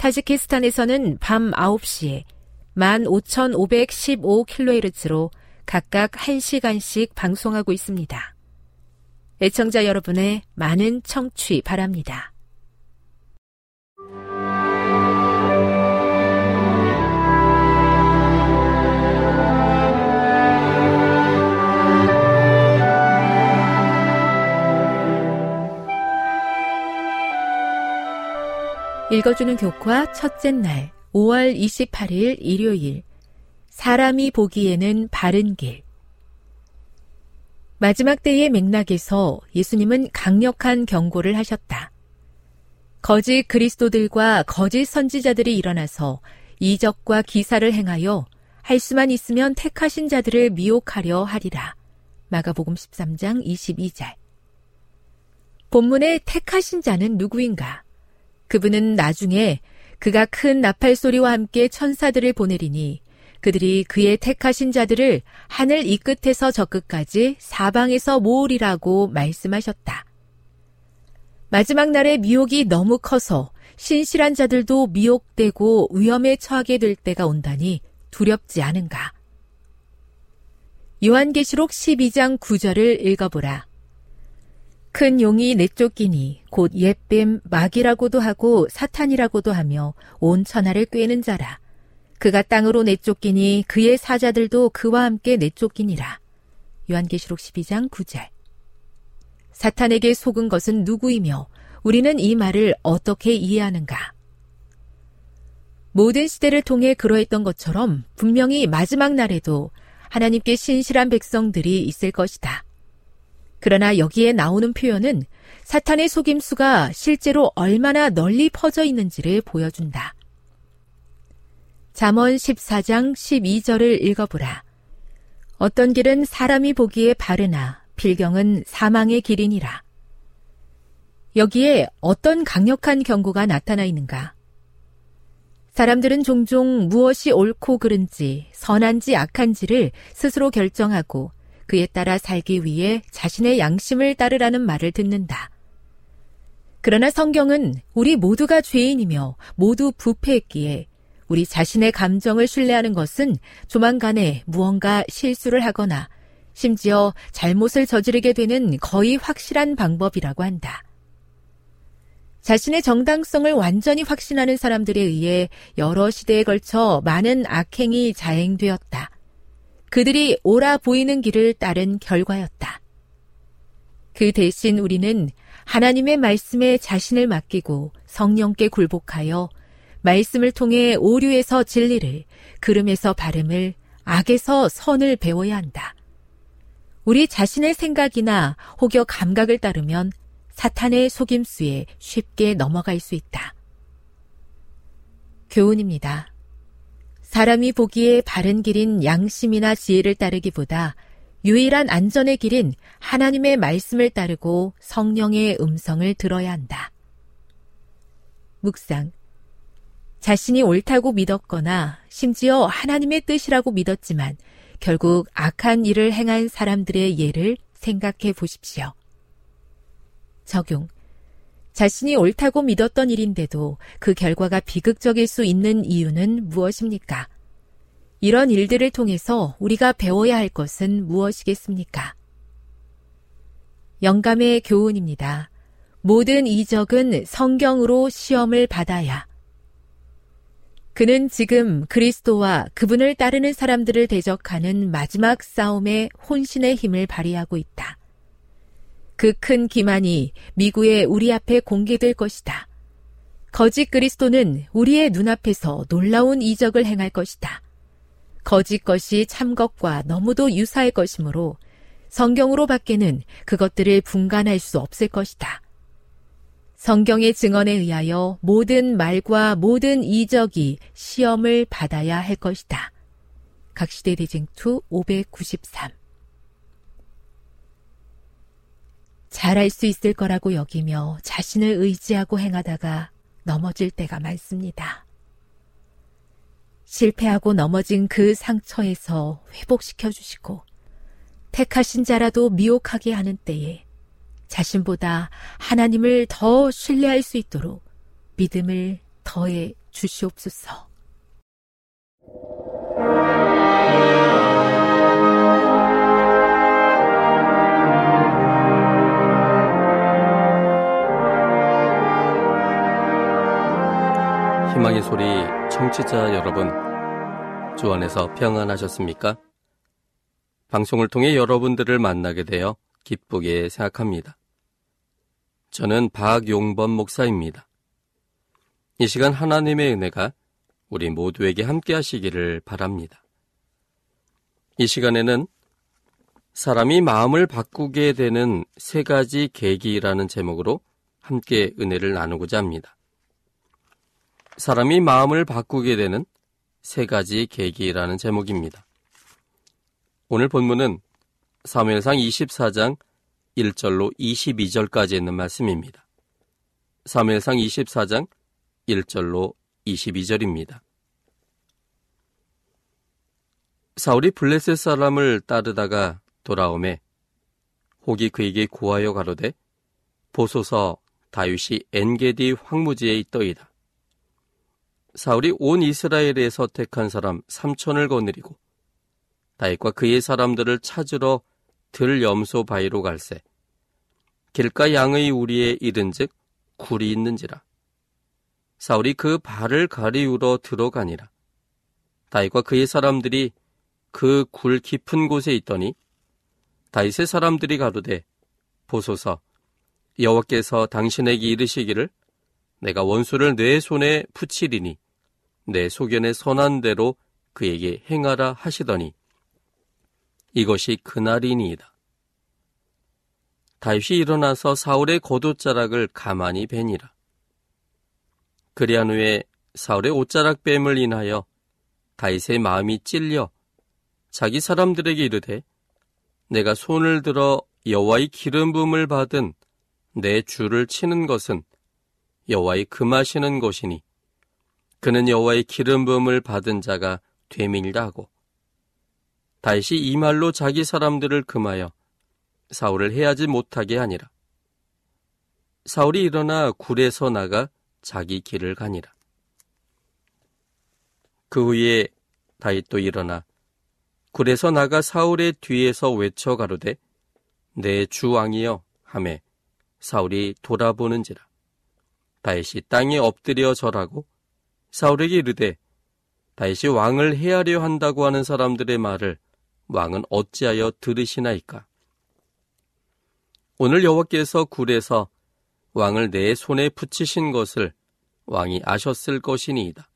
타지키스탄에서는 밤 9시에 15,515kHz로 각각 1시간씩 방송하고 있습니다. 애청자 여러분의 많은 청취 바랍니다. 읽어주는 교과 첫째 날 5월 28일 일요일 사람이 보기에는 바른 길 마지막 때의 맥락에서 예수님은 강력한 경고를 하셨다. 거짓 그리스도들과 거짓 선지자들이 일어나서 이적과 기사를 행하여 할 수만 있으면 택하신 자들을 미혹하려 하리라. 마가복음 13장 22절. 본문의 택하신 자는 누구인가? 그분은 나중에 그가 큰 나팔 소리와 함께 천사들을 보내리니 그들이 그의 택하신 자들을 하늘 이 끝에서 저 끝까지 사방에서 모으리라고 말씀하셨다. 마지막 날의 미혹이 너무 커서 신실한 자들도 미혹되고 위험에 처하게 될 때가 온다니 두렵지 않은가. 요한계시록 12장 9절을 읽어보라. 큰 용이 내쫓기니 곧 옛뱀 마귀라고도 하고 사탄이라고도 하며 온 천하를 꿰는 자라. 그가 땅으로 내쫓기니 그의 사자들도 그와 함께 내쫓기니라. 요한계시록 12장 9절. 사탄에게 속은 것은 누구이며 우리는 이 말을 어떻게 이해하는가? 모든 시대를 통해 그러했던 것처럼 분명히 마지막 날에도 하나님께 신실한 백성들이 있을 것이다. 그러나 여기에 나오는 표현은 사탄의 속임수가 실제로 얼마나 널리 퍼져 있는지를 보여준다. 잠언 14장 12절을 읽어보라. 어떤 길은 사람이 보기에 바르나 필경은 사망의 길이니라. 여기에 어떤 강력한 경고가 나타나 있는가? 사람들은 종종 무엇이 옳고 그른지, 선한지 악한지를 스스로 결정하고 그에 따라 살기 위해 자신의 양심을 따르라는 말을 듣는다. 그러나 성경은 우리 모두가 죄인이며 모두 부패했기에 우리 자신의 감정을 신뢰하는 것은 조만간에 무언가 실수를 하거나 심지어 잘못을 저지르게 되는 거의 확실한 방법이라고 한다. 자신의 정당성을 완전히 확신하는 사람들에 의해 여러 시대에 걸쳐 많은 악행이 자행되었다. 그들이 옳아 보이는 길을 따른 결과였다. 그 대신 우리는 하나님의 말씀에 자신을 맡기고 성령께 굴복하여 말씀을 통해 오류에서 진리를, 그름에서 발음을 악에서 선을 배워야 한다. 우리 자신의 생각이나 혹여 감각을 따르면 사탄의 속임수에 쉽게 넘어갈 수 있다. 교훈입니다. 사람이 보기에 바른 길인 양심이나 지혜를 따르기보다 유일한 안전의 길인 하나님의 말씀을 따르고 성령의 음성을 들어야 한다. 묵상. 자신이 옳다고 믿었거나 심지어 하나님의 뜻이라고 믿었지만 결국 악한 일을 행한 사람들의 예를 생각해 보십시오. 적용. 자신이 옳다고 믿었던 일인데도 그 결과가 비극적일 수 있는 이유는 무엇입니까? 이런 일들을 통해서 우리가 배워야 할 것은 무엇이겠습니까? 영감의 교훈입니다. 모든 이적은 성경으로 시험을 받아야. 그는 지금 그리스도와 그분을 따르는 사람들을 대적하는 마지막 싸움에 혼신의 힘을 발휘하고 있다. 그 큰 기만이 미구의 우리 앞에 공개될 것이다. 거짓 그리스도는 우리의 눈앞에서 놀라운 이적을 행할 것이다. 거짓 것이 참 것과 너무도 유사할 것이므로 성경으로 밖에는 그것들을 분간할 수 없을 것이다. 성경의 증언에 의하여 모든 말과 모든 이적이 시험을 받아야 할 것이다. 각시대 대쟁투 593 잘할 수 있을 거라고 여기며 자신을 의지하고 행하다가 넘어질 때가 많습니다. 실패하고 넘어진 그 상처에서 회복시켜 주시고 택하신 자라도 미혹하게 하는 때에 자신보다 하나님을 더 신뢰할 수 있도록 믿음을 더해 주시옵소서. 희망의 소리 청취자 여러분, 주 안에서 평안하셨습니까? 방송을 통해 여러분들을 만나게 되어 기쁘게 생각합니다. 저는 박용범 목사입니다. 이 시간 하나님의 은혜가 우리 모두에게 함께 하시기를 바랍니다. 이 시간에는 사람이 마음을 바꾸게 되는 세 가지 계기라는 제목으로 함께 은혜를 나누고자 합니다. 사람이 마음을 바꾸게 되는 세 가지 계기라는 제목입니다. 오늘 본문은 사무엘상 24장 1절로 22절까지 있는 말씀입니다. 사무엘상 24장 1절로 22절입니다. 사울이 블레셋 사람을 따르다가 돌아오매 혹이 그에게 구하여 가로되 보소서 다윗이 엔게디 황무지에 있더이다. 사울이 온 이스라엘에서 택한 사람 삼천을 거느리고 다윗과 그의 사람들을 찾으러 들 염소 바위로 갈새 길가 양의 우리에 이른즉 굴이 있는지라. 사울이 그 발을 가리우러 들어가니라. 다윗과 그의 사람들이 그 굴 깊은 곳에 있더니 다윗의 사람들이 가로되 보소서 여호와께서 당신에게 이르시기를 내가 원수를 내 손에 붙이리니 내 소견에 선한 대로 그에게 행하라 하시더니 이것이 그날이니이다. 다윗이 일어나서 사울의 겉옷자락을 가만히 베니라. 그리한 후에 사울의 옷자락 뱀을 인하여 다윗의 마음이 찔려 자기 사람들에게 이르되 내가 손을 들어 여호와의 기름 부음을 받은 내 주를 치는 것은 여호와의 금하시는 것이니 그는 여호와의 기름 부음을 받은 자가 되밀다 하고 다시 이 말로 자기 사람들을 금하여 사울을 해하지 못하게 하니라. 사울이 일어나 굴에서 나가 자기 길을 가니라. 그 후에 다윗도 일어나 굴에서 나가 사울의 뒤에서 외쳐 가로되 내 주 왕이여 하매 사울이 돌아보는지라. 다윗이 땅에 엎드려 절하고 사울에게 이르되 다윗이 왕을 해하려 한다고 하는 사람들의 말을 왕은 어찌하여 들으시나이까? 오늘 여호와께서 굴에서 왕을 내 손에 붙이신 것을 왕이 아셨을 것이니이다.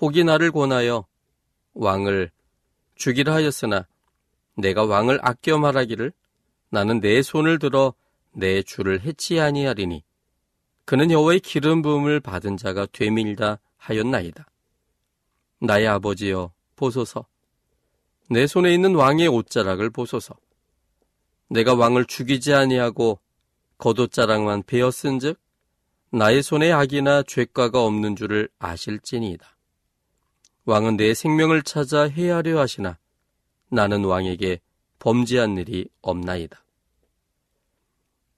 혹이 나를 권하여 왕을 주기라 하였으나 내가 왕을 아껴 말하기를 나는 내 손을 들어 내 주를 해치 아니하리니 그는 여호와의 기름 부음을 받은 자가 되밀다 하였나이다. 나의 아버지여 보소서 내 손에 있는 왕의 옷자락을 보소서 내가 왕을 죽이지 아니하고 겉옷자락만 베었은즉 나의 손에 악이나 죄과가 없는 줄을 아실지니이다. 왕은 내 생명을 찾아 해하려 하시나 나는 왕에게 범죄한 일이 없나이다.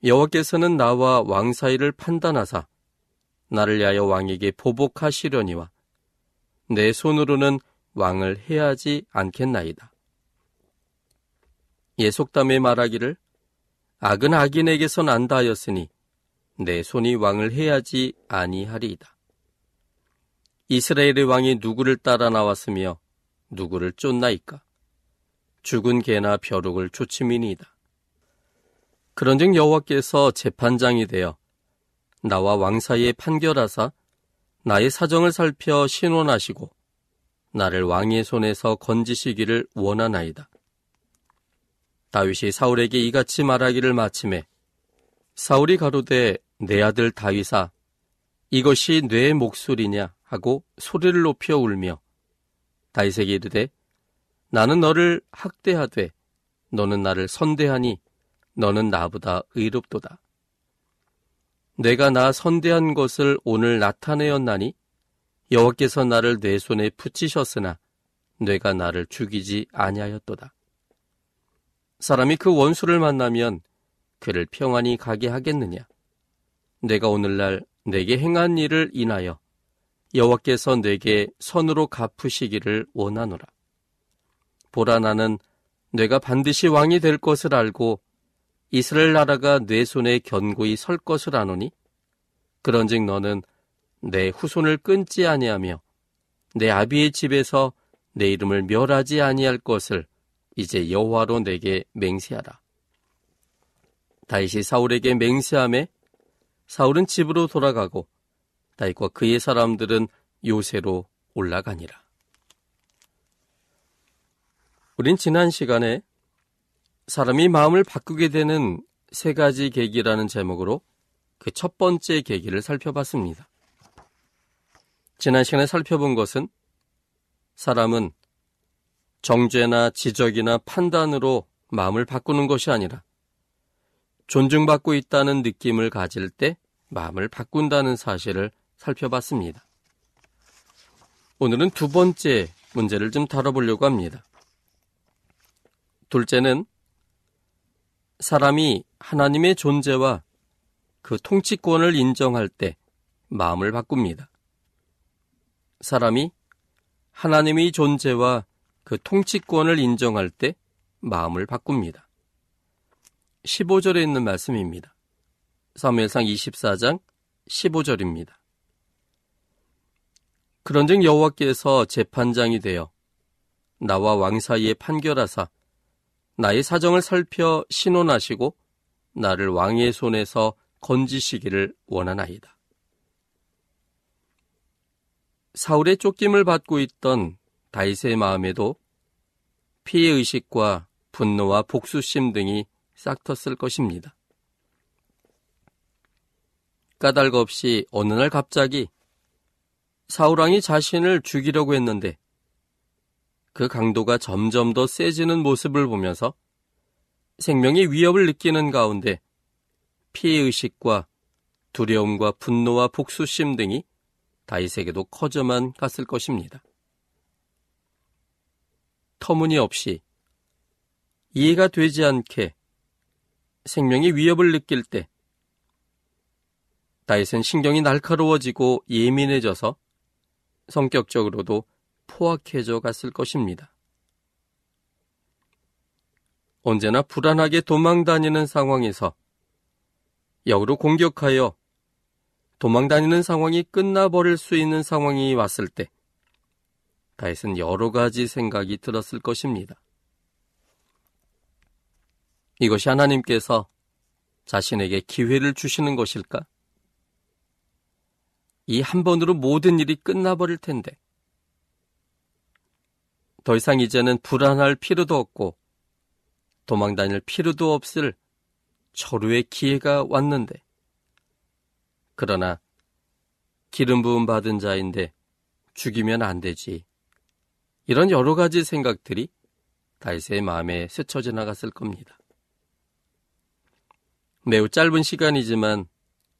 여호와께서는 나와 왕 사이를 판단하사 나를 위하여 왕에게 보복하시려니와 내 손으로는 왕을 해하지 않겠나이다. 예속담에 말하기를 악은 악인에게서 난다 하였으니 내 손이 왕을 해야지 아니하리이다. 이스라엘의 왕이 누구를 따라 나왔으며 누구를 쫓나이까? 죽은 개나 벼룩을 쫓음이니이다. 그런즉 여호와께서 재판장이 되어 나와 왕 사이에 판결하사 나의 사정을 살펴 신원하시고 나를 왕의 손에서 건지시기를 원하나이다. 다윗이 사울에게 이같이 말하기를 마침에 사울이 가로되 내 아들 다윗아 이것이 내 목소리냐 하고 소리를 높여 울며 다윗에게 이르되 나는 너를 학대하되 너는 나를 선대하니 너는 나보다 의롭도다. 내가 나 선대한 것을 오늘 나타내었나니 여호와께서 나를 내 손에 붙이셨으나 내가 나를 죽이지 아니하였도다. 사람이 그 원수를 만나면 그를 평안히 가게 하겠느냐? 내가 오늘날 내게 행한 일을 인하여 여호와께서 내게 선으로 갚으시기를 원하노라. 보라 나는 내가 반드시 왕이 될 것을 알고 이스라엘 나라가 내 손에 견고히 설 것을 아노니 그런즉 너는 내 후손을 끊지 아니하며 내 아비의 집에서 내 이름을 멸하지 아니할 것을 이제 여호와로 내게 맹세하라. 다윗이 사울에게 맹세함에 사울은 집으로 돌아가고 다윗과 그의 사람들은 요새로 올라가니라. 우린 지난 시간에 사람이 마음을 바꾸게 되는 세 가지 계기라는 제목으로 그 첫 번째 계기를 살펴봤습니다. 지난 시간에 살펴본 것은 사람은 정죄나 지적이나 판단으로 마음을 바꾸는 것이 아니라 존중받고 있다는 느낌을 가질 때 마음을 바꾼다는 사실을 살펴봤습니다. 오늘은 두 번째 문제를 좀 다뤄보려고 합니다. 둘째는 사람이 하나님의 존재와 그 통치권을 인정할 때 마음을 바꿉니다. 사람이 하나님의 존재와 그 통치권을 인정할 때 마음을 바꿉니다. 15절에 있는 말씀입니다. 사무엘상 24장 15절입니다. 그런즉 여호와께서 재판장이 되어 나와 왕 사이에 판결하사 나의 사정을 살펴 신원하시고 나를 왕의 손에서 건지시기를 원하나이다. 사울의 쫓김을 받고 있던 다윗의 마음에도 피해 의식과 분노와 복수심 등이 싹텄을 것입니다. 까닭 없이 어느 날 갑자기 사울왕이 자신을 죽이려고 했는데 그 강도가 점점 더 세지는 모습을 보면서 생명의 위협을 느끼는 가운데 피해의식과 두려움과 분노와 복수심 등이 다윗에게도 커져만 갔을 것입니다. 터무니없이 이해가 되지 않게 생명의 위협을 느낄 때 다윗은 신경이 날카로워지고 예민해져서 성격적으로도 포악해져 갔을 것입니다. 언제나 불안하게 도망다니는 상황에서 역으로 공격하여 도망다니는 상황이 끝나버릴 수 있는 상황이 왔을 때 다윗은 여러 가지 생각이 들었을 것입니다. 이것이 하나님께서 자신에게 기회를 주시는 것일까? 이 한 번으로 모든 일이 끝나버릴 텐데. 더 이상 이제는 불안할 필요도 없고 도망 다닐 필요도 없을 철우의 기회가 왔는데 그러나 기름 부음 받은 자인데 죽이면 안 되지. 이런 여러 가지 생각들이 다윗의 마음에 스쳐 지나갔을 겁니다. 매우 짧은 시간이지만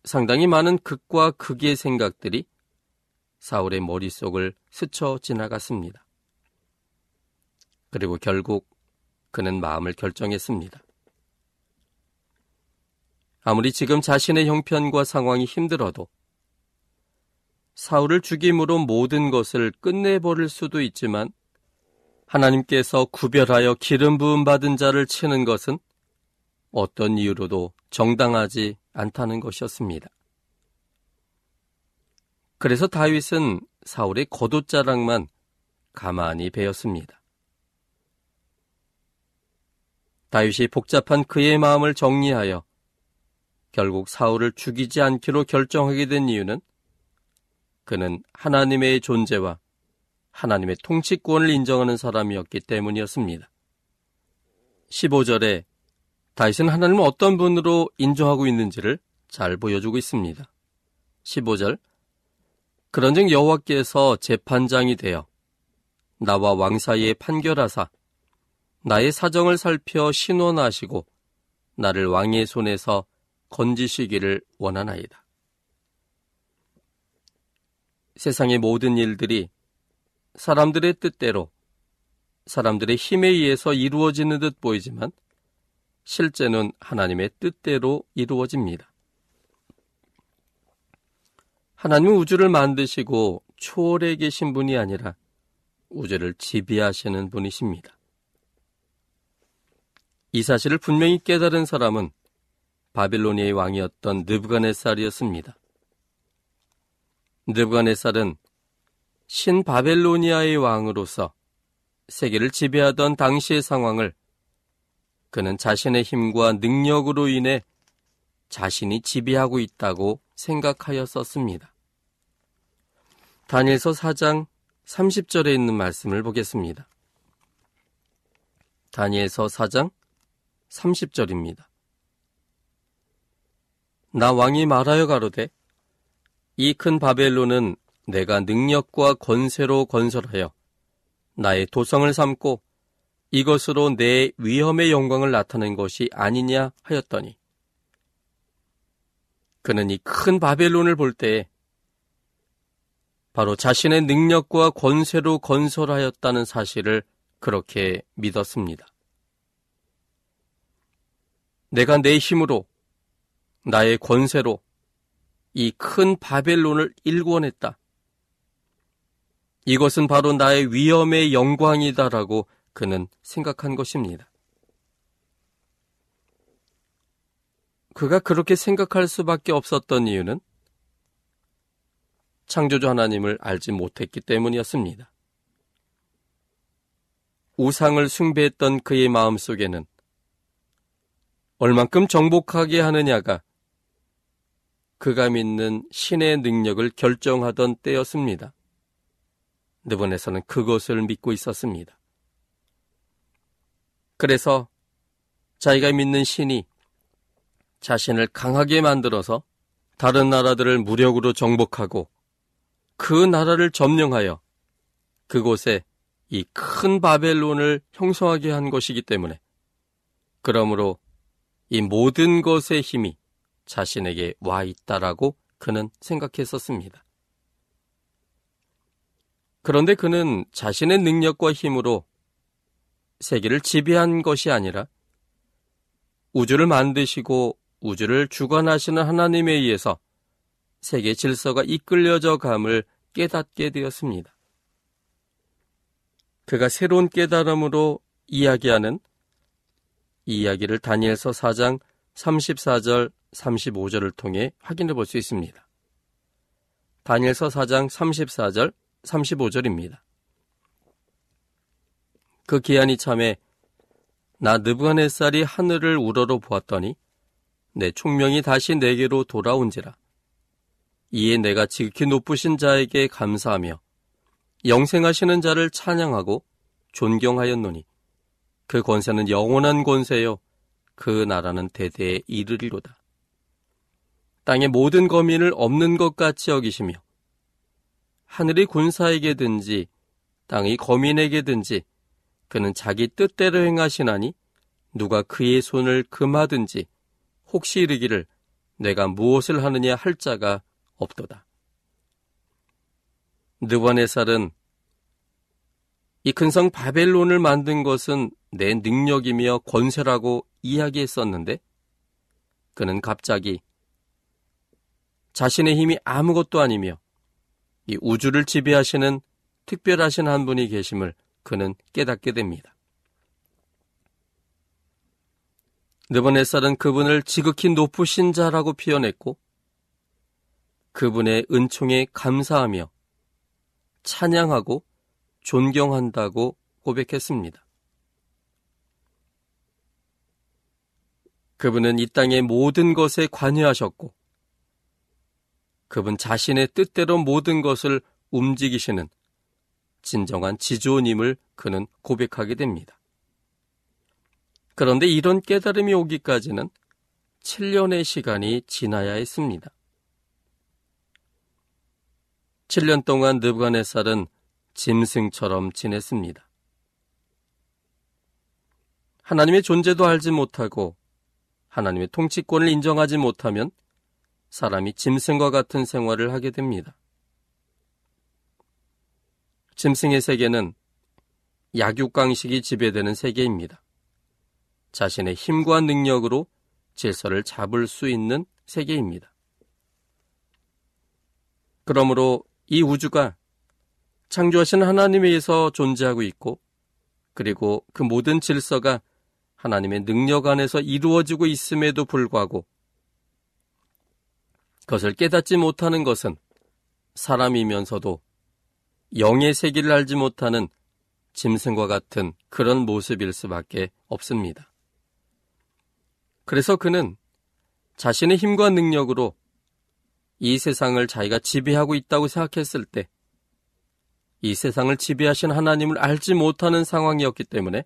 상당히 많은 극과 극의 생각들이 사울의 머릿속을 스쳐 지나갔습니다. 그리고 결국 그는 마음을 결정했습니다. 아무리 지금 자신의 형편과 상황이 힘들어도 사울을 죽임으로 모든 것을 끝내버릴 수도 있지만 하나님께서 구별하여 기름 부음 받은 자를 치는 것은 어떤 이유로도 정당하지 않다는 것이었습니다. 그래서 다윗은 사울의 겉옷자락만 가만히 베었습니다. 다윗이 복잡한 그의 마음을 정리하여 결국 사울을 죽이지 않기로 결정하게 된 이유는 그는 하나님의 존재와 하나님의 통치권을 인정하는 사람이었기 때문이었습니다. 15절에 다윗은 하나님을 어떤 분으로 인정하고 있는지를 잘 보여주고 있습니다. 15절 그런즉 여호와께서 재판장이 되어 나와 왕 사이에 판결하사 나의 사정을 살펴 신원하시고 나를 왕의 손에서 건지시기를 원하나이다. 세상의 모든 일들이 사람들의 뜻대로 사람들의 힘에 의해서 이루어지는 듯 보이지만 실제는 하나님의 뜻대로 이루어집니다. 하나님은 우주를 만드시고 초월해 계신 분이 아니라 우주를 지배하시는 분이십니다. 이 사실을 분명히 깨달은 사람은 바빌로니아의 왕이었던 느부갓네살이었습니다. 느부갓네살은 신 바벨로니아의 왕으로서 세계를 지배하던 당시의 상황을 그는 자신의 힘과 능력으로 인해 자신이 지배하고 있다고 생각하였었습니다. 다니엘서 4장 30절에 있는 말씀을 보겠습니다. 다니엘서 4장 30절입니다. 나 왕이 말하여 가로되 이 큰 바벨론은 내가 능력과 권세로 건설하여 나의 도성을 삼고 이것으로 내 위험의 영광을 나타낸 것이 아니냐 하였더니 그는 이 큰 바벨론을 볼 때에 바로 자신의 능력과 권세로 건설하였다는 사실을 그렇게 믿었습니다. 내가 내 힘으로 나의 권세로 이 큰 바벨론을 일궈냈다. 이것은 바로 나의 위엄의 영광이다라고 그는 생각한 것입니다. 그가 그렇게 생각할 수밖에 없었던 이유는 창조주 하나님을 알지 못했기 때문이었습니다. 우상을 숭배했던 그의 마음 속에는 얼만큼 정복하게 하느냐가 그가 믿는 신의 능력을 결정하던 때였습니다. 느번에서는 그것을 믿고 있었습니다. 그래서 자기가 믿는 신이 자신을 강하게 만들어서 다른 나라들을 무력으로 정복하고 그 나라를 점령하여 그곳에 이 큰 바벨론을 형성하게 한 것이기 때문에 그러므로 이 모든 것의 힘이 자신에게 와 있다라고 그는 생각했었습니다. 그런데 그는 자신의 능력과 힘으로 세계를 지배한 것이 아니라 우주를 만드시고 우주를 주관하시는 하나님에 의해서 세계 질서가 이끌려져 감을 깨닫게 되었습니다. 그가 새로운 깨달음으로 이야기하는 이 이야기를 다니엘서 4장 34절 35절을 통해 확인해 볼 수 있습니다. 다니엘서 4장 34절 35절입니다. 그 기한이 참에 나 느부갓네살이 하늘을 우러러 보았더니 내 총명이 다시 내게로 돌아온지라 이에 내가 지극히 높으신 자에게 감사하며 영생하시는 자를 찬양하고 존경하였노니 그 권세는 영원한 권세요 그 나라는 대대에 이르리로다. 땅의 모든 거민을 없는 것 같이 여기시며 하늘의 군사에게든지 땅의 거민에게든지 그는 자기 뜻대로 행하시나니 누가 그의 손을 금하든지 혹시 이르기를 내가 무엇을 하느냐 할 자가 없도다. 느바네살은 이큰성 바벨론을 만든 것은 내 능력이며 권세라고 이야기했었는데 그는 갑자기 자신의 힘이 아무것도 아니며 이 우주를 지배하시는 특별하신 한 분이 계심을 그는 깨닫게 됩니다. 느보네살은 그분을 지극히 높으신 자라고 표현했고 그분의 은총에 감사하며 찬양하고 존경한다고 고백했습니다. 그분은 이 땅의 모든 것에 관여하셨고 그분 자신의 뜻대로 모든 것을 움직이시는 진정한 지조님을 그는 고백하게 됩니다. 그런데 이런 깨달음이 오기까지는 7년의 시간이 지나야 했습니다. 7년 동안 느부갓네살은 짐승처럼 지냈습니다. 하나님의 존재도 알지 못하고 하나님의 통치권을 인정하지 못하면 사람이 짐승과 같은 생활을 하게 됩니다. 짐승의 세계는 약육강식이 지배되는 세계입니다. 자신의 힘과 능력으로 질서를 잡을 수 있는 세계입니다. 그러므로 이 우주가 창조하신 하나님에 의해서 존재하고 있고 그리고 그 모든 질서가 하나님의 능력 안에서 이루어지고 있음에도 불구하고 그것을 깨닫지 못하는 것은 사람이면서도 영의 세계를 알지 못하는 짐승과 같은 그런 모습일 수밖에 없습니다. 그래서 그는 자신의 힘과 능력으로 이 세상을 자기가 지배하고 있다고 생각했을 때 이 세상을 지배하신 하나님을 알지 못하는 상황이었기 때문에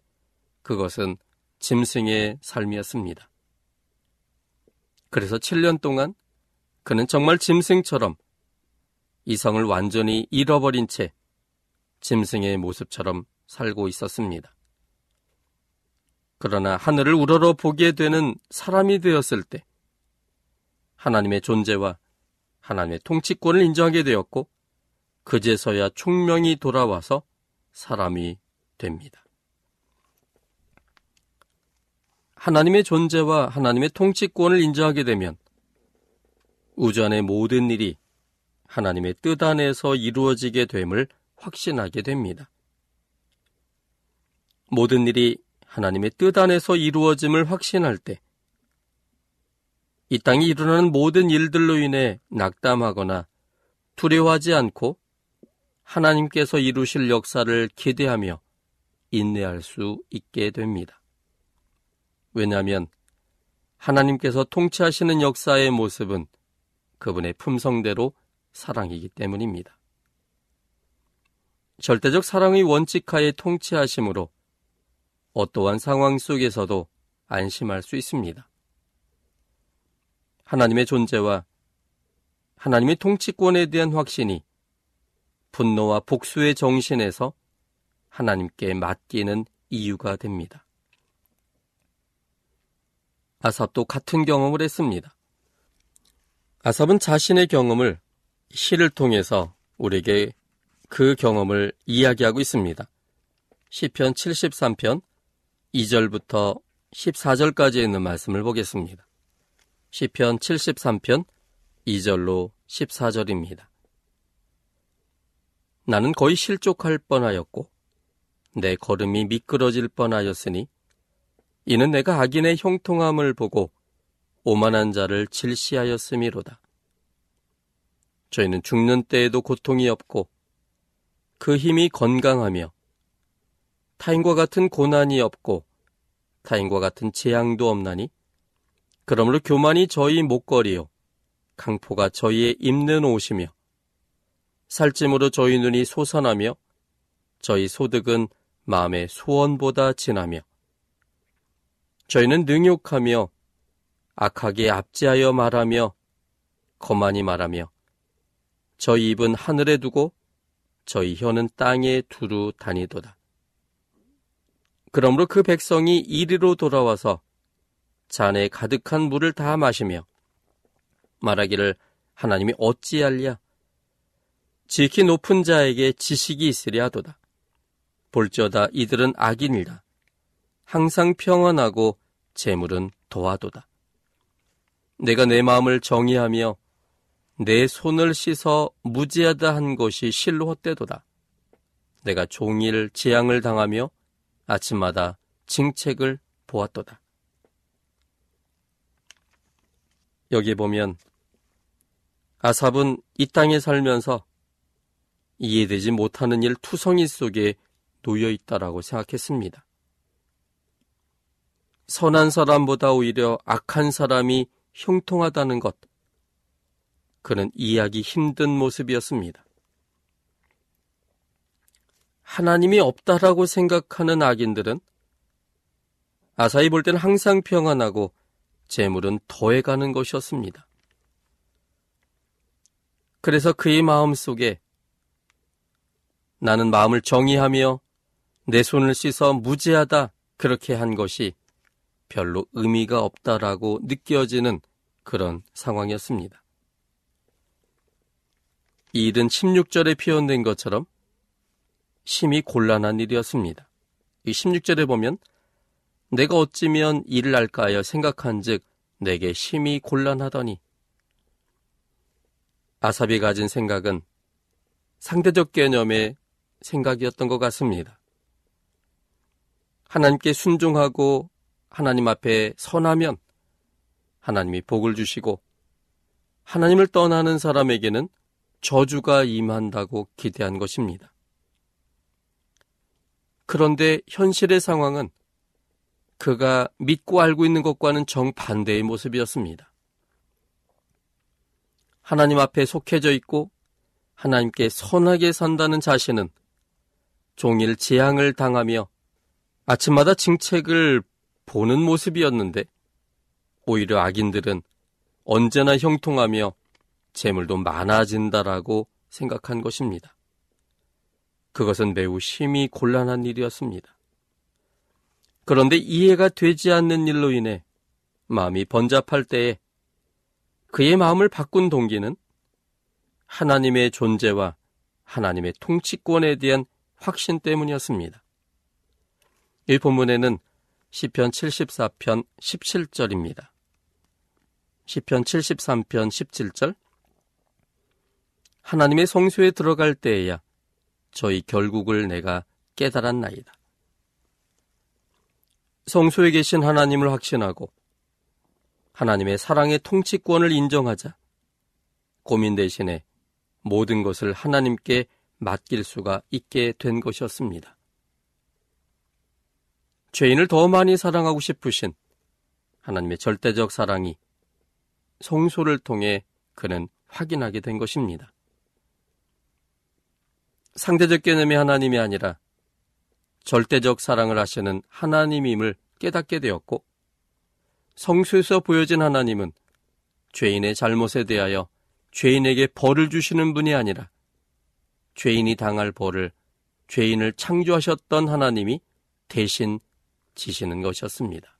그것은 짐승의 삶이었습니다. 그래서 7년 동안 그는 정말 짐승처럼 이성을 완전히 잃어버린 채 짐승의 모습처럼 살고 있었습니다. 그러나 하늘을 우러러 보게 되는 사람이 되었을 때 하나님의 존재와 하나님의 통치권을 인정하게 되었고 그제서야 총명이 돌아와서 사람이 됩니다. 하나님의 존재와 하나님의 통치권을 인정하게 되면 우주 안의 모든 일이 하나님의 뜻 안에서 이루어지게 됨을 확신하게 됩니다. 모든 일이 하나님의 뜻 안에서 이루어짐을 확신할 때, 이 땅이 일어나는 모든 일들로 인해 낙담하거나 두려워하지 않고 하나님께서 이루실 역사를 기대하며 인내할 수 있게 됩니다. 왜냐하면 하나님께서 통치하시는 역사의 모습은 그분의 품성대로 사랑이기 때문입니다. 절대적 사랑의 원칙하에 통치하심으로 어떠한 상황 속에서도 안심할 수 있습니다. 하나님의 존재와 하나님의 통치권에 대한 확신이 분노와 복수의 정신에서 하나님께 맡기는 이유가 됩니다. 아삽도 같은 경험을 했습니다. 아삽은 자신의 경험을 시를 통해서 우리에게 그 경험을 이야기하고 있습니다. 시편 73편 2절부터 14절까지 있는 말씀을 보겠습니다. 시편 73편 2절로 14절입니다. 나는 거의 실족할 뻔하였고 내 걸음이 미끄러질 뻔하였으니 이는 내가 악인의 형통함을 보고 오만한 자를 질시하였음이로다. 저희는 죽는 때에도 고통이 없고 그 힘이 건강하며 타인과 같은 고난이 없고 타인과 같은 재앙도 없나니 그러므로 교만이 저희 목걸이요 강포가 저희의 입는 옷이며 살찜으로 저희 눈이 솟아나며 저희 소득은 마음의 소원보다 진하며 저희는 능욕하며 악하게 압제하여 말하며 거만히 말하며 저희 입은 하늘에 두고 저희 혀는 땅에 두루 다니도다. 그러므로 그 백성이 이리로 돌아와서 잔에 가득한 물을 다 마시며 말하기를 하나님이 어찌할랴 지키 높은 자에게 지식이 있으랴 하도다. 볼지어다 이들은 악인이다. 항상 평안하고 재물은 도하도다. 내가 내 마음을 정의하며 내 손을 씻어 무지하다 한 것이 실로 헛되도다. 내가 종일 재앙을 당하며 아침마다 징책을 보았도다. 여기 보면 아삽은 이 땅에 살면서 이해되지 못하는 일 투성이 속에 놓여 있다라고 생각했습니다. 선한 사람보다 오히려 악한 사람이 형통하다는 것. 그는 이해하기 힘든 모습이었습니다. 하나님이 없다라고 생각하는 악인들은 아사히 볼 때는 항상 평안하고 재물은 더해가는 것이었습니다. 그래서 그의 마음 속에 나는 마음을 정의하며 내 손을 씻어 무죄하다 그렇게 한 것이 별로 의미가 없다라고 느껴지는 그런 상황이었습니다. 이 일은 16절에 표현된 것처럼 심히 곤란한 일이었습니다. 이 16절에 보면 내가 어찌면 일을 할까 하여 생각한 즉 내게 심히 곤란하더니 아삽이 가진 생각은 상대적 개념의 생각이었던 것 같습니다. 하나님께 순종하고 하나님 앞에 선하면 하나님이 복을 주시고 하나님을 떠나는 사람에게는 저주가 임한다고 기대한 것입니다. 그런데 현실의 상황은 그가 믿고 알고 있는 것과는 정반대의 모습이었습니다. 하나님 앞에 속해져 있고 하나님께 선하게 산다는 자신은 종일 재앙을 당하며 아침마다 징책을 보는 모습이었는데 오히려 악인들은 언제나 형통하며 재물도 많아진다라고 생각한 것입니다. 그것은 매우 심히 곤란한 일이었습니다. 그런데 이해가 되지 않는 일로 인해 마음이 번잡할 때에 그의 마음을 바꾼 동기는 하나님의 존재와 하나님의 통치권에 대한 확신 때문이었습니다. 이 본문에는 시편 74편 17절입니다. 시편 73편 17절 하나님의 성소에 들어갈 때에야 저희 결국을 내가 깨달았나이다. 성소에 계신 하나님을 확신하고 하나님의 사랑의 통치권을 인정하자 고민 대신에 모든 것을 하나님께 맡길 수가 있게 된 것이었습니다. 죄인을 더 많이 사랑하고 싶으신 하나님의 절대적 사랑이 성소를 통해 그는 확인하게 된 것입니다. 상대적 개념의 하나님이 아니라 절대적 사랑을 하시는 하나님임을 깨닫게 되었고 성수에서 보여진 하나님은 죄인의 잘못에 대하여 죄인에게 벌을 주시는 분이 아니라 죄인이 당할 벌을 죄인을 창조하셨던 하나님이 대신 지시는 것이었습니다.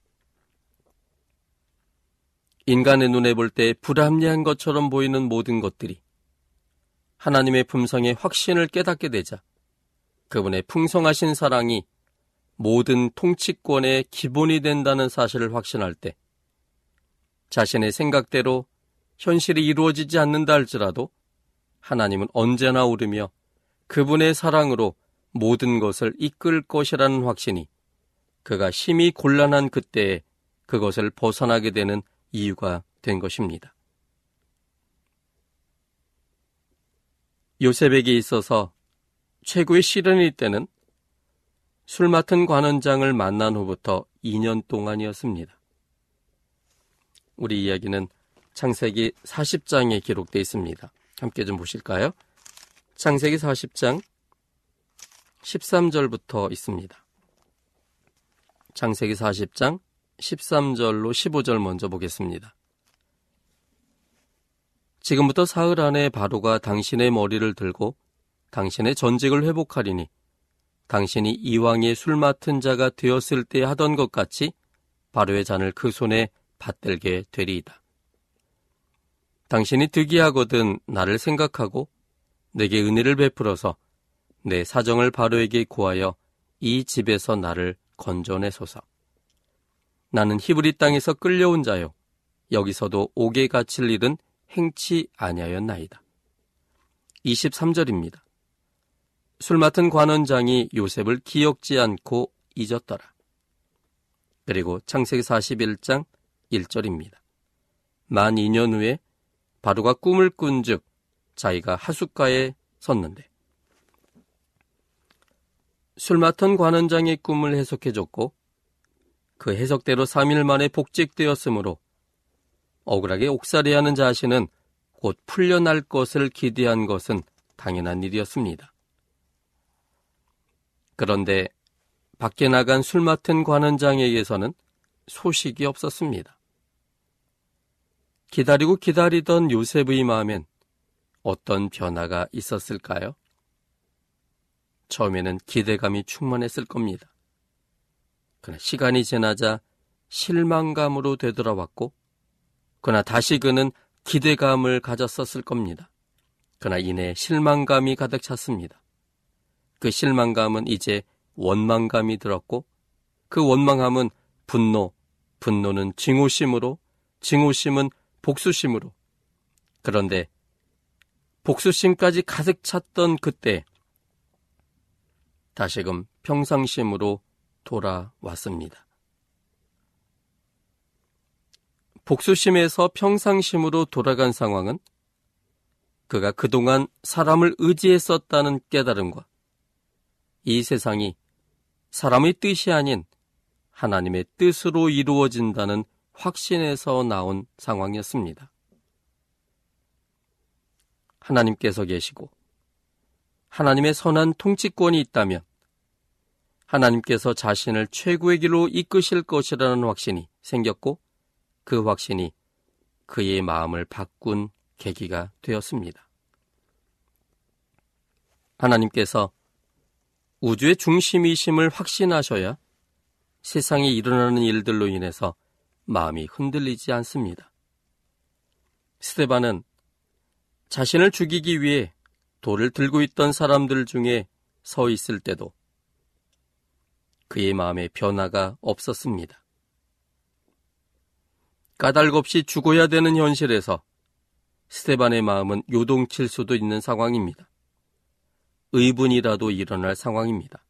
인간의 눈에 볼 때 불합리한 것처럼 보이는 모든 것들이 하나님의 품성의 확신을 깨닫게 되자 그분의 풍성하신 사랑이 모든 통치권의 기본이 된다는 사실을 확신할 때 자신의 생각대로 현실이 이루어지지 않는다 할지라도 하나님은 언제나 오르며 그분의 사랑으로 모든 것을 이끌 것이라는 확신이 그가 심히 곤란한 그때에 그것을 벗어나게 되는 이유가 된 것입니다. 요셉에게 있어서 최고의 시련일 때는 술 맡은 관원장을 만난 후부터 2년 동안이었습니다. 우리 이야기는 창세기 40장에 기록되어 있습니다. 함께 좀 보실까요? 창세기 40장 13절부터 있습니다. 창세기 40장 13절로 15절 먼저 보겠습니다. 지금부터 사흘 안에 바로가 당신의 머리를 들고 당신의 전직을 회복하리니 당신이 이왕의 술 맡은 자가 되었을 때 하던 것 같이 바로의 잔을 그 손에 받들게 되리이다. 당신이 득이하거든 나를 생각하고 내게 은혜를 베풀어서 내 사정을 바로에게 구하여 이 집에서 나를 건져내소서. 나는 히브리 땅에서 끌려온 자요. 여기서도 옥에 갇힐 일은 행치 아니하였나이다. 23절입니다. 술 맡은 관원장이 요셉을 기억지 않고 잊었더라. 그리고 창세기 41장 1절입니다. 만 2년 후에 바로가 꿈을 꾼즉 자기가 하숫가에 섰는데 술 맡은 관원장의 꿈을 해석해줬고 그 해석대로 3일 만에 복직되었으므로 억울하게 옥살이하는 자신은 곧 풀려날 것을 기대한 것은 당연한 일이었습니다. 그런데 밖에 나간 술 맡은 관원장에게서는 소식이 없었습니다. 기다리고 기다리던 요셉의 마음엔 어떤 변화가 있었을까요? 처음에는 기대감이 충만했을 겁니다. 그러나 시간이 지나자 실망감으로 되돌아왔고, 그러나 다시 그는 기대감을 가졌었을 겁니다. 그러나 이내 실망감이 가득 찼습니다. 그 실망감은 이제 원망감이 들었고, 그 원망함은 분노, 분노는 증오심으로, 증오심은 복수심으로. 그런데 복수심까지 가득 찼던 그때 다시금 평상심으로 돌아왔습니다. 복수심에서 평상심으로 돌아간 상황은 그가 그동안 사람을 의지했었다는 깨달음과 이 세상이 사람의 뜻이 아닌 하나님의 뜻으로 이루어진다는 확신에서 나온 상황이었습니다. 하나님께서 계시고 하나님의 선한 통치권이 있다면 하나님께서 자신을 최고의 길로 이끄실 것이라는 확신이 생겼고 그 확신이 그의 마음을 바꾼 계기가 되었습니다. 하나님께서 우주의 중심이심을 확신하셔야 세상에 일어나는 일들로 인해서 마음이 흔들리지 않습니다. 스테반은 자신을 죽이기 위해 돌을 들고 있던 사람들 중에 서 있을 때도 그의 마음에 변화가 없었습니다. 까닭 없이 죽어야 되는 현실에서 스테반의 마음은 요동칠 수도 있는 상황입니다. 의분이라도 일어날 상황입니다.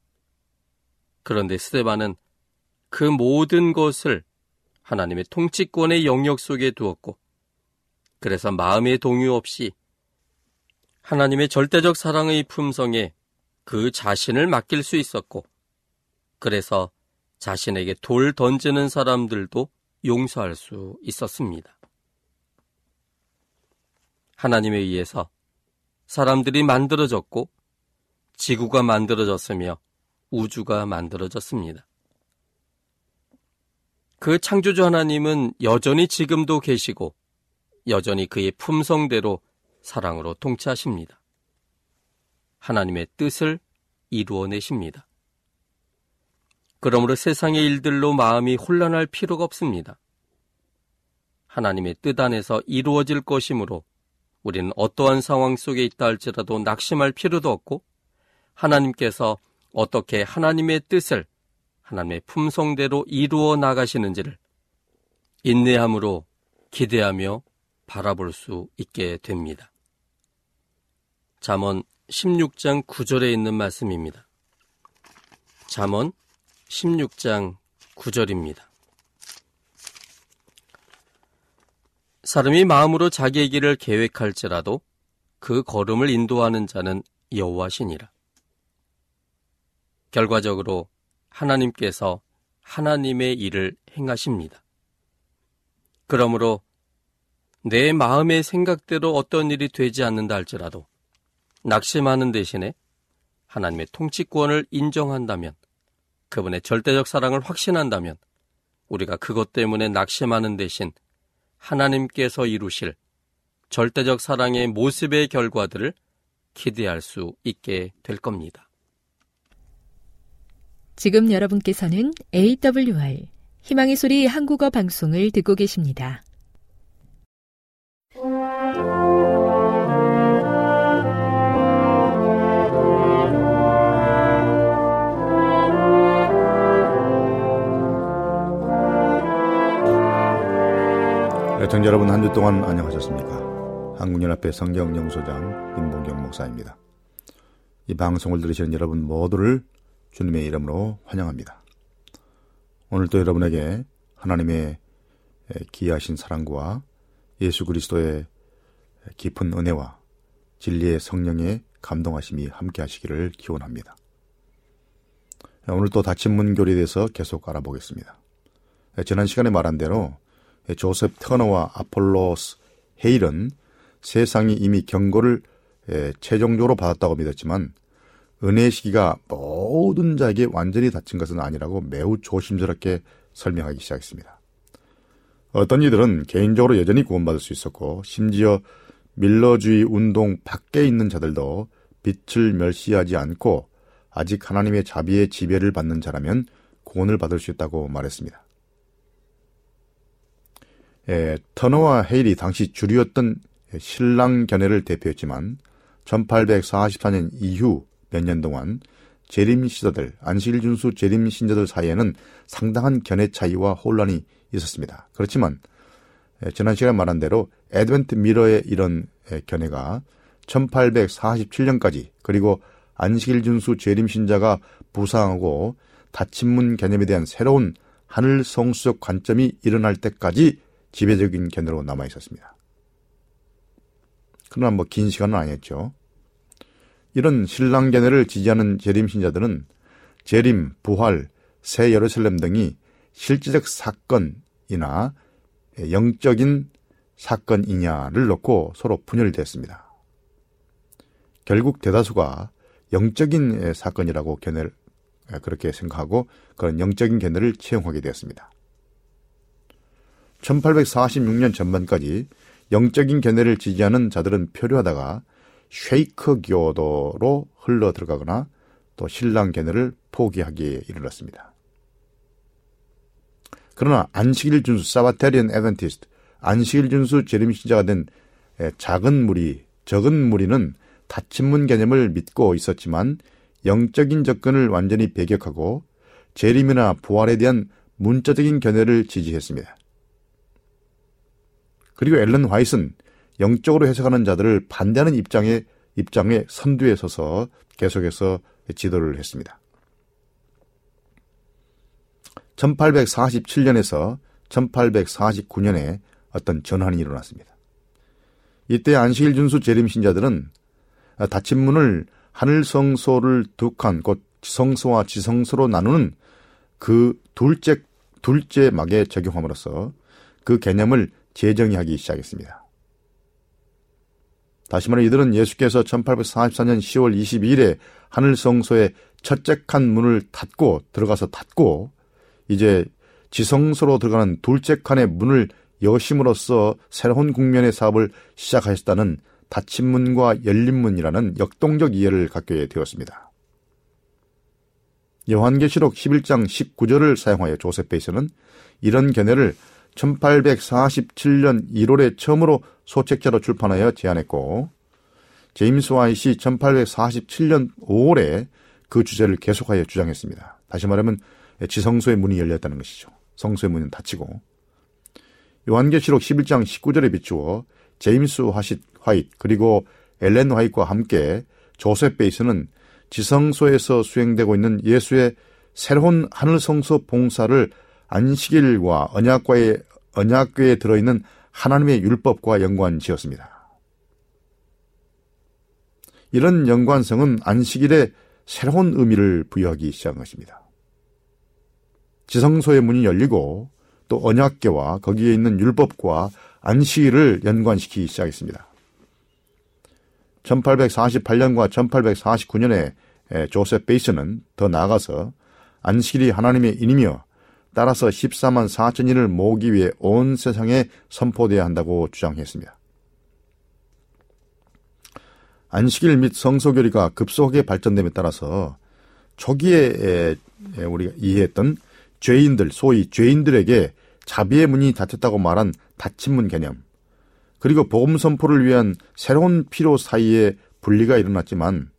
그런데 스테반은 그 모든 것을 하나님의 통치권의 영역 속에 두었고, 그래서 마음의 동요 없이 하나님의 절대적 사랑의 품성에 그 자신을 맡길 수 있었고, 그래서 자신에게 돌 던지는 사람들도 용서할 수 있었습니다. 하나님에 의해서 사람들이 만들어졌고, 지구가 만들어졌으며 우주가 만들어졌습니다. 그 창조주 하나님은 여전히 지금도 계시고 여전히 그의 품성대로 사랑으로 통치하십니다. 하나님의 뜻을 이루어내십니다. 그러므로 세상의 일들로 마음이 혼란할 필요가 없습니다. 하나님의 뜻 안에서 이루어질 것이므로 우리는 어떠한 상황 속에 있다 할지라도 낙심할 필요도 없고 하나님께서 어떻게 하나님의 뜻을 하나님의 품성대로 이루어 나가시는지를 인내함으로 기대하며 바라볼 수 있게 됩니다. 잠언 16장 9절에 있는 말씀입니다. 잠언 16장 9절입니다. 사람이 마음으로 자기의 길을 계획할지라도 그 걸음을 인도하는 자는 여호와시니라. 결과적으로 하나님께서 하나님의 일을 행하십니다. 그러므로 내 마음의 생각대로 어떤 일이 되지 않는다 할지라도 낙심하는 대신에 하나님의 통치권을 인정한다면, 그분의 절대적 사랑을 확신한다면, 우리가 그것 때문에 낙심하는 대신 하나님께서 이루실 절대적 사랑의 모습의 결과들을 기대할 수 있게 될 겁니다. 지금 여러분께서는 AWR 희망의 소리 한국어 방송을 듣고 계십니다. 애청자 여러분 한 주 동안 안녕하셨습니까? 한국연합회 성경영소장 임봉경 목사입니다. 이 방송을 들으시는 여러분 모두를 주님의 이름으로 환영합니다. 오늘도 여러분에게 하나님의 기이하신 사랑과 예수 그리스도의 깊은 은혜와 진리의 성령의 감동하심이 함께 하시기를 기원합니다. 오늘 또 닫힌 문 교리에 대해서 계속 알아보겠습니다. 지난 시간에 말한 대로 조셉 터너와 아폴로스 헤일은 세상이 이미 경고를 최종적으로 받았다고 믿었지만 은혜의 시기가 모든 자에게 완전히 닫힌 것은 아니라고 매우 조심스럽게 설명하기 시작했습니다. 어떤 이들은 개인적으로 여전히 구원받을 수 있었고 심지어 밀러주의 운동 밖에 있는 자들도 빛을 멸시하지 않고 아직 하나님의 자비의 지배를 받는 자라면 구원을 받을 수 있다고 말했습니다. 에, 터너와 헤일이 당시 주류였던 신랑 견해를 대표했지만 1844년 이후 몇 년 동안 재림 시도들, 안식일 준수 재림 신자들 사이에는 상당한 견해 차이와 혼란이 있었습니다. 그렇지만 지난 시간에 말한 대로 에드벤트 미러의 이런 견해가 1847년까지 그리고 안식일 준수 재림 신자가 부상하고 닫힌문 개념에 대한 새로운 하늘 성수적 관점이 일어날 때까지 지배적인 견해로 남아 있었습니다. 그러나 뭐 긴 시간은 아니었죠. 이런 신랑 견해를 지지하는 재림 신자들은 재림, 부활, 새 예루살렘 등이 실질적 사건이나 영적인 사건이냐를 놓고 서로 분열됐습니다. 결국 대다수가 영적인 사건이라고 견해를 그렇게 생각하고 그런 영적인 견해를 채용하게 되었습니다. 1846년 전반까지 영적인 견해를 지지하는 자들은 표류하다가 쉐이크 교도로 흘러 들어가거나 또 신랑 견해를 포기하기에 이르렀습니다. 그러나 안식일 준수 사바테리언 에벤티스트 안식일 준수 재림 신자가 된 작은 무리 적은 무리는 닫힌 문 개념을 믿고 있었지만 영적인 접근을 완전히 배격하고 재림이나 부활에 대한 문자적인 견해를 지지했습니다. 그리고 앨런 화이트는 영적으로 해석하는 자들을 반대하는 입장에 입장에 선두에 서서 계속해서 지도를 했습니다. 1847년에서 1849년에 어떤 전환이 일어났습니다. 이때 안식일 준수 재림 신자들은 닫힌 문을 하늘 성소를 두 칸, 곧 지성소와 지성소로 나누는 그 둘째 둘째 막에 적용함으로써 그 개념을 재정의하기 시작했습니다. 다시 말해 이들은 예수께서 1844년 10월 22일에 하늘 성소의 첫째 칸 문을 닫고 들어가서 닫고 이제 지성소로 들어가는 둘째 칸의 문을 여심으로써 새로운 국면의 사업을 시작하셨다는 닫힌 문과 열린 문이라는 역동적 이해를 갖게 되었습니다. 요한계시록 11장 19절을 사용하여 조셉 베이스는 이런 견해를 1847년 1월에 처음으로 소책자로 출판하여 제안했고 제임스 와이시 1847년 5월에 그 주제를 계속하여 주장했습니다. 다시 말하면 지성소의 문이 열렸다는 것이죠. 성소의 문은 닫히고 요한계시록 11장 19절에 비추어 제임스 화sit, 화이트 그리고 엘렌 화이트와 함께 조셉 베이스는 지성소에서 수행되고 있는 예수의 새로운 하늘 성소 봉사를 안식일과 언약과의 언약궤에 들어있는 하나님의 율법과 연관 지었습니다. 이런 연관성은 안식일에 새로운 의미를 부여하기 시작한 것입니다. 지성소의 문이 열리고 또 언약궤와 거기에 있는 율법과 안식일을 연관시키기 시작했습니다. 1848년과 1849년에 조셉 베이스는 더 나아가서 안식일이 하나님의 인이며 따라서 14만 4천 인을 모으기 위해 온 세상에 선포되어야 한다고 주장했습니다. 안식일 및 성소교리가 급속하게 발전됨에 따라서 초기에 우리가 이해했던 죄인들, 소위 죄인들에게 자비의 문이 닫혔다고 말한 닫힌 문 개념, 그리고 복음 선포를 위한 새로운 필요 사이에 분리가 일어났지만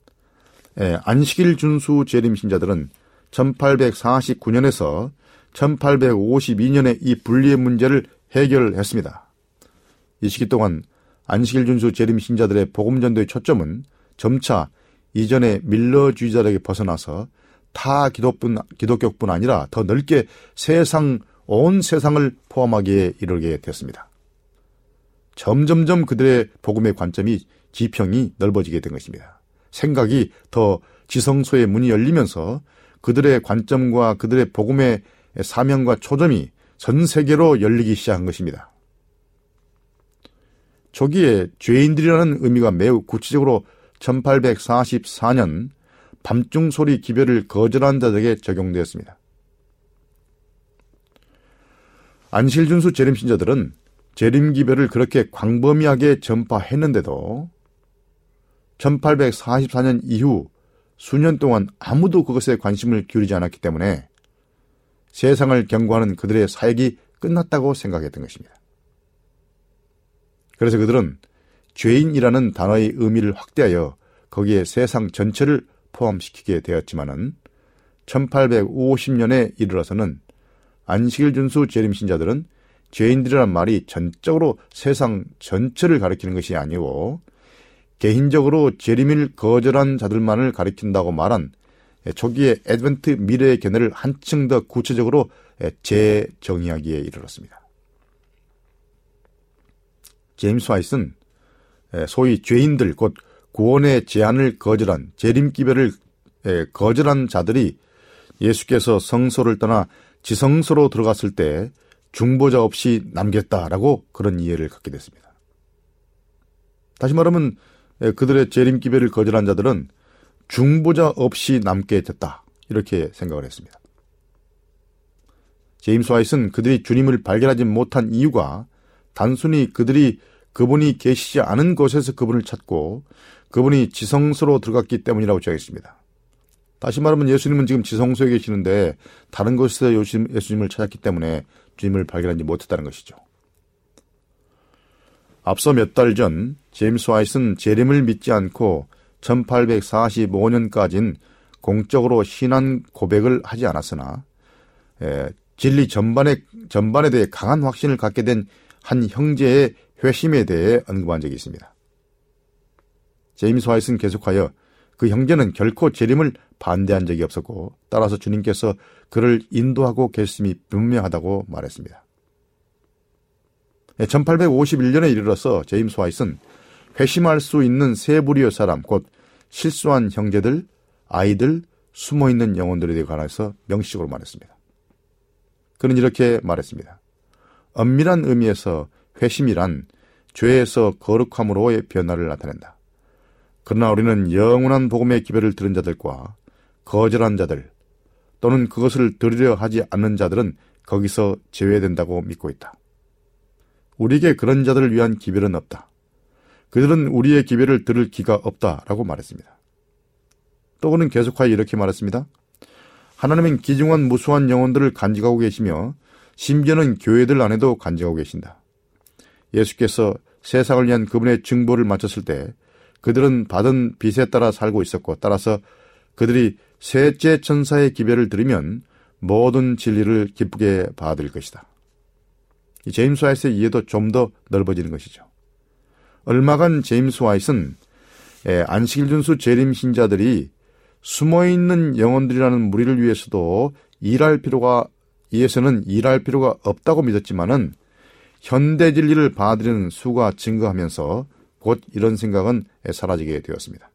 안식일 준수 재림 신자들은 1849년에서 1852년에 이 분리의 문제를 해결했습니다. 이 시기 동안 안식일 준수 재림 신자들의 복음 전도의 초점은 점차 이전의 밀러주의자에게 벗어나서 타 기독뿐, 기독교뿐 아니라 더 넓게 세상 온 세상을 포함하기에 이르게 됐습니다. 점점점 그들의 복음의 관점이 지평이 넓어지게 된 것입니다. 생각이 더 지성소의 문이 열리면서 그들의 관점과 그들의 복음의 사명과 초점이 전 세계로 열리기 시작한 것입니다. 초기에 죄인들이라는 의미가 매우 구체적으로 1844년 밤중 소리 기별을 거절한 자들에게 적용되었습니다. 안실준수 재림 신자들은 재림 기별을 그렇게 광범위하게 전파했는데도 1844년 이후 수년 동안 아무도 그것에 관심을 기울이지 않았기 때문에 세상을 경고하는 그들의 사역이 끝났다고 생각했던 것입니다. 그래서 그들은 죄인이라는 단어의 의미를 확대하여 거기에 세상 전체를 포함시키게 되었지만은 1850년에 이르러서는 안식일 준수 재림신자들은 죄인들이란 말이 전적으로 세상 전체를 가리키는 것이 아니고 개인적으로 재림을 거절한 자들만을 가리킨다고 말한 초기의 애드벤트 미래의 견해를 한층 더 구체적으로 재정의하기에 이르렀습니다. 제임스 화이스는 소위 죄인들 곧 구원의 제안을 거절한 재림기별을 거절한 자들이 예수께서 성소를 떠나 지성소로 들어갔을 때 중보자 없이 남겼다라고 그런 이해를 갖게 됐습니다. 다시 말하면 그들의 재림기별을 거절한 자들은 중보자 없이 남게 됐다. 이렇게 생각을 했습니다. 제임스 와이스는 그들이 주님을 발견하지 못한 이유가 단순히 그들이 그분이 계시지 않은 곳에서 그분을 찾고 그분이 지성소로 들어갔기 때문이라고 주장했습니다. 다시 말하면 예수님은 지금 지성소에 계시는데 다른 곳에서 예수님을 찾았기 때문에 주님을 발견하지 못했다는 것이죠. 앞서 몇 달 전 제임스 와이스는 재림을 믿지 않고 1845년까지는 공적으로 신앙 고백을 하지 않았으나 에, 진리 전반에 전반에 대해 강한 확신을 갖게 된 한 형제의 회심에 대해 언급한 적이 있습니다. 제임스 와이스는 계속하여 그 형제는 결코 재림을 반대한 적이 없었고 따라서 주님께서 그를 인도하고 계심이 분명하다고 말했습니다. 1851년에 이르러서 제임스 와이스는 회심할 수 있는 세 부류의 사람, 곧 실수한 형제들, 아이들, 숨어 있는 영혼들에 관해서 명식으로 말했습니다. 그는 이렇게 말했습니다. 엄밀한 의미에서 회심이란 죄에서 거룩함으로의 변화를 나타낸다. 그러나 우리는 영원한 복음의 기별을 들은 자들과 거절한 자들 또는 그것을 들으려 하지 않는 자들은 거기서 제외된다고 믿고 있다. 우리에게 그런 자들을 위한 기별은 없다. 그들은 우리의 기별을 들을 기가 없다라고 말했습니다. 또 그는 계속하여 이렇게 말했습니다. 하나님은 기중한 무수한 영혼들을 간직하고 계시며 심지어는 교회들 안에도 간직하고 계신다. 예수께서 세상을 위한 그분의 증보를 마쳤을 때 그들은 받은 빚에 따라 살고 있었고 따라서 그들이 셋째 천사의 기별을 들으면 모든 진리를 기쁘게 받을 것이다. 이 제임스 와이스의 이해도 좀 더 넓어지는 것이죠. 얼마간 제임스 와이스는 안식일 준수 재림 신자들이 숨어 있는 영혼들이라는 무리를 위해서도 일할 필요가 위해서는 일할 필요가 없다고 믿었지만은 현대 진리를 받아들이는 수가 증가하면서 곧 이런 생각은 사라지게 되었습니다.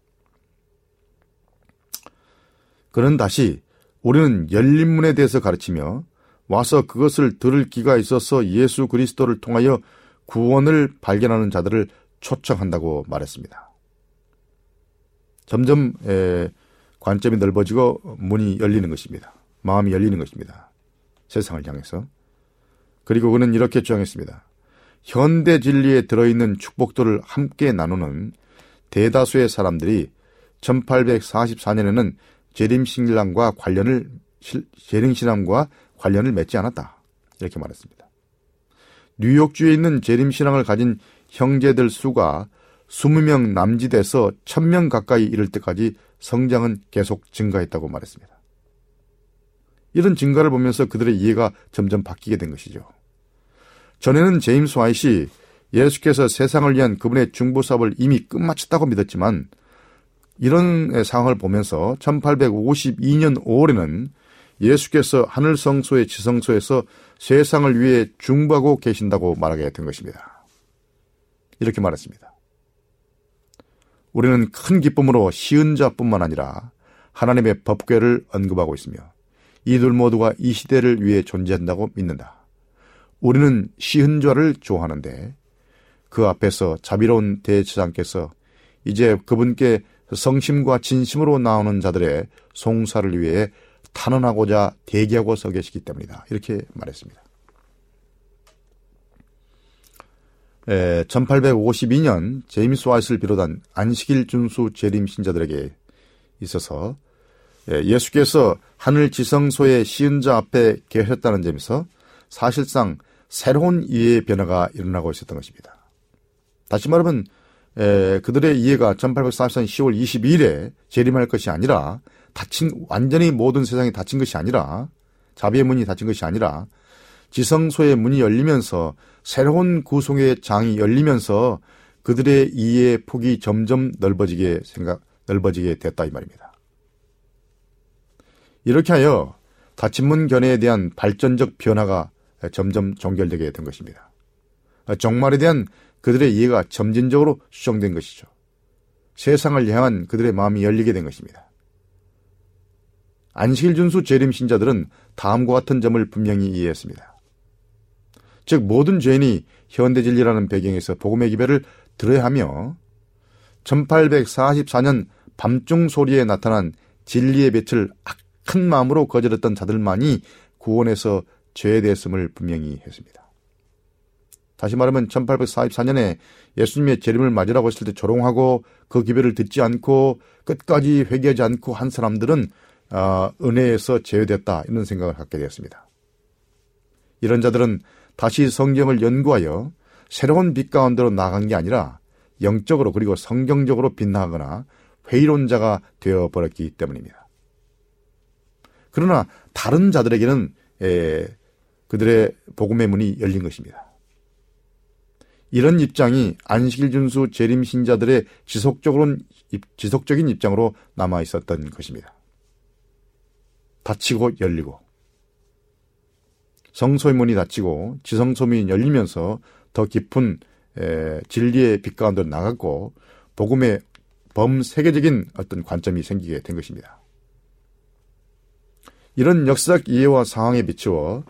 그는 다시 우리는 열린 문에 대해서 가르치며 와서 그것을 들을 기가 있어서 예수 그리스도를 통하여 구원을 발견하는 자들을 초청한다고 말했습니다. 점점 에, 관점이 넓어지고 문이 열리는 것입니다. 마음이 열리는 것입니다. 세상을 향해서. 그리고 그는 이렇게 주장했습니다. 현대 진리에 들어있는 축복들을 함께 나누는 대다수의 사람들이 1844년에는 재림신랑과 관련을 재림신앙과 관련을 맺지 않았다. 이렇게 말했습니다. 뉴욕주에 있는 재림신앙을 가진 형제들 수가 20명 남짓에서 1000명 가까이 이를 때까지 성장은 계속 증가했다고 말했습니다. 이런 증가를 보면서 그들의 이해가 점점 바뀌게 된 것이죠. 전에는 제임스 와이시 예수께서 세상을 위한 그분의 중보 사업을 이미 끝마쳤다고 믿었지만 이런 상황을 보면서 1852년 5월에는 예수께서 하늘 성소의 지성소에서 세상을 위해 중보하고 계신다고 말하게 된 것입니다. 이렇게 말했습니다. 우리는 큰 기쁨으로 시은 자뿐만 아니라 하나님의 법궤를 언급하고 있으며 이들 모두가 이 시대를 위해 존재한다고 믿는다. 우리는 시은 자를 좋아하는데 그 앞에서 자비로운 대제장께서 이제 그분께 성심과 진심으로 나오는 자들의 송사를 위해 탄원하고자 대기하고 서 계시기 때문이다. 이렇게 말했습니다. 1852년 제임스 와이스를 비롯한 안식일 준수 재림 신자들에게 있어서 예수께서 하늘 지성소의 시은자 앞에 계셨다는 점에서 사실상 새로운 이해의 변화가 일어나고 있었던 것입니다. 다시 말하면 그들의 이해가 1844년 10월 22일에 재림할 것이 아니라 닫힌 완전히 모든 세상이 닫힌 것이 아니라 자비의 문이 닫힌 것이 아니라 지성소의 문이 열리면서 새로운 구속의 장이 열리면서 그들의 이해의 폭이 점점 넓어지게 생각 넓어지게 됐다 이 말입니다. 이렇게 하여 닫힌 문 견해에 대한 발전적 변화가 점점 종결되게 된 것입니다. 정말에 대한 그들의 이해가 점진적으로 수정된 것이죠. 세상을 향한 그들의 마음이 열리게 된 것입니다. 안식일 준수 재림 신자들은 다음과 같은 점을 분명히 이해했습니다. 즉 모든 죄인이 현대 진리라는 배경에서 복음의 기별을 들어야 하며 1844년 밤중 소리에 나타난 진리의 빛을 악한 마음으로 거절했던 자들만이 구원에서 죄대했음을 분명히 했습니다. 다시 말하면 1844년에 예수님의 재림을 맞으라고 했을 때 조롱하고 그 기별을 듣지 않고 끝까지 회개하지 않고 한 사람들은 어, 은혜에서 제외됐다 이런 생각을 갖게 되었습니다. 이런 자들은 다시 성경을 연구하여 새로운 빛 가운데로 나간 게 아니라 영적으로 그리고 성경적으로 빛나거나 회의론자가 되어 버렸기 때문입니다. 그러나 다른 자들에게는 에, 그들의 복음의 문이 열린 것입니다. 이런 입장이 안식일 준수 재림 신자들의 지속적으로 지속적인 입장으로 남아 있었던 것입니다. 닫히고 열리고 성소의 문이 닫히고 지성소문이 열리면서 더 깊은 에, 진리의 빛 가운데로 나갔고 복음의 범세계적인 어떤 관점이 생기게 된 것입니다. 이런 역사적 이해와 상황에 비추어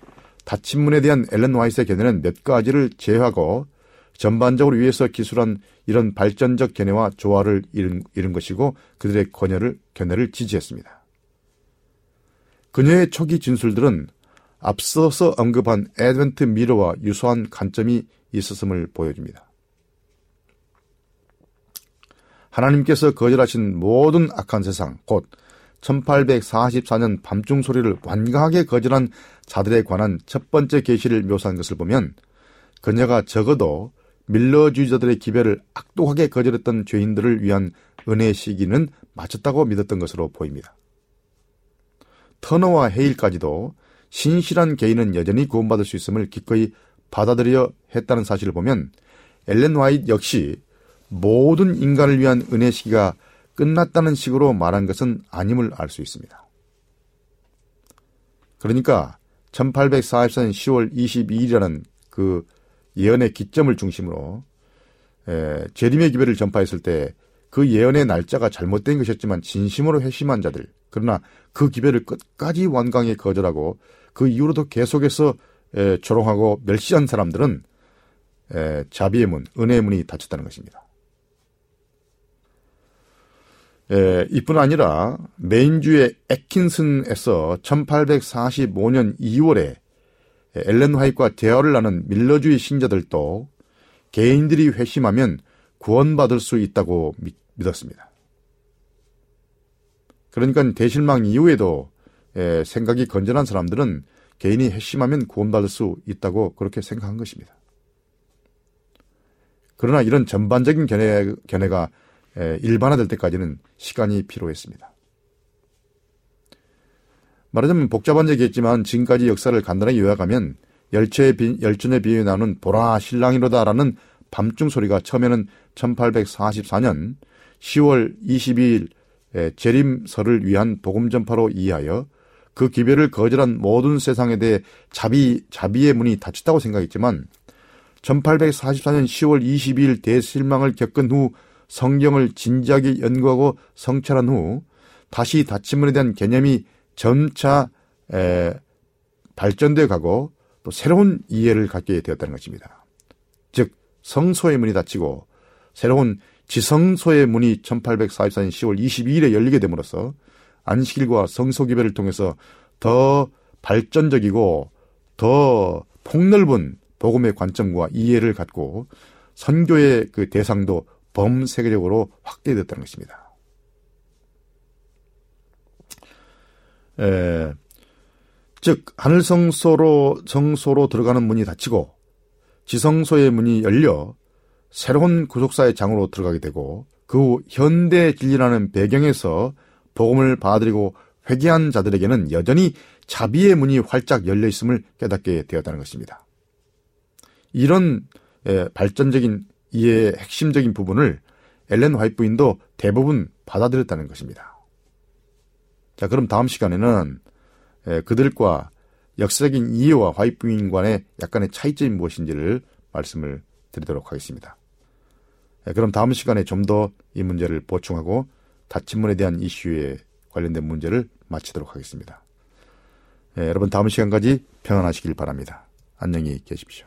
닫힌 문에 대한 엘렌 와이스의 견해는 몇 가지를 제외하고 전반적으로 위에서 기술한 이런 발전적 견해와 조화를 이룬, 이룬 것이고 그들의 권해를, 견해를 지지했습니다. 그녀의 초기 진술들은 앞서서 언급한 에드벤트 미러와 유사한 관점이 있었음을 보여줍니다. 하나님께서 거절하신 모든 악한 세상, 곧 1844년 밤중 소리를 완강하게 거절한 자들에 관한 첫 번째 계시를 묘사한 것을 보면 그녀가 적어도 밀러주의자들의 기별을 악독하게 거절했던 죄인들을 위한 은혜의 시기는 마쳤다고 믿었던 것으로 보입니다. 터너와 헤일까지도 신실한 개인은 여전히 구원받을 수 있음을 기꺼이 받아들여 했다는 사실을 보면 엘렌 와이트 역시 모든 인간을 위한 은혜 시기가 끝났다는 식으로 말한 것은 아님을 알 수 있습니다. 그러니까 1844년 10월 22일이라는 그 예언의 기점을 중심으로 에, 재림의 기별을 전파했을 때 그 예언의 날짜가 잘못된 것이었지만 진심으로 회심한 자들 그러나 그 기별을 끝까지 완강히 거절하고 그 이후로도 계속해서 에, 조롱하고 멸시한 사람들은 에, 자비의 문, 은혜의 문이 닫혔다는 것입니다. 에, 이뿐 아니라 메인주의 에킨슨에서 1845년 2월에 엘렌 화이트와 대화를 나눈 밀러주의 신자들도 개인들이 회심하면 구원받을 수 있다고 믿 었습니다. 그러니까 대실망 이후에도 에, 생각이 건전한 사람들은 개인이 회심하면 구원받을 수 있다고 그렇게 생각한 것입니다. 그러나 이런 전반적인 견해, 견해가 일반화될 때까지는 시간이 필요했습니다. 말하자면 복잡한 얘기겠지만 지금까지 역사를 간단하게 요약하면 열차의 비, 열전에 비유 나오는 보라 신랑이로다라는 밤중 소리가 처음에는 1844년 10월 22일 재림설을 위한 복음 전파로 이해하여 그 기별을 거절한 모든 세상에 대해 자비 자비의 문이 닫혔다고 생각했지만 1844년 10월 22일 대실망을 겪은 후 성경을 진지하게 연구하고 성찰한 후 다시 닫힘문에 대한 개념이 점차 에, 발전되어 가고 또 새로운 이해를 갖게 되었다는 것입니다. 즉 성소의 문이 닫히고 새로운 지성소의 문이 1844년 10월 22일에 열리게 됨으로써 안식일과 성소기별을 통해서 더 발전적이고 더 폭넓은 복음의 관점과 이해를 갖고 선교의 그 대상도 범세계적으로 확대됐다는 것입니다. 에, 즉 하늘 성소로 성소로 들어가는 문이 닫히고 지성소의 문이 열려 새로운 구속사의 장으로 들어가게 되고 그 후 현대 진리라는 배경에서 복음을 받아들이고 회개한 자들에게는 여전히 자비의 문이 활짝 열려 있음을 깨닫게 되었다는 것입니다. 이런 발전적인 이해의 핵심적인 부분을 엘렌 화이트 부인도 대부분 받아들였다는 것입니다. 자, 그럼 다음 시간에는 그들과 역사적인 이해와 화이트 부인 간의 약간의 차이점이 무엇인지를 말씀을 드리도록 하겠습니다. 그럼 다음 시간에 좀 더 이 문제를 보충하고 다친문에 대한 이슈에 관련된 문제를 마치도록 하겠습니다. 여러분 다음 시간까지 평안하시길 바랍니다. 안녕히 계십시오.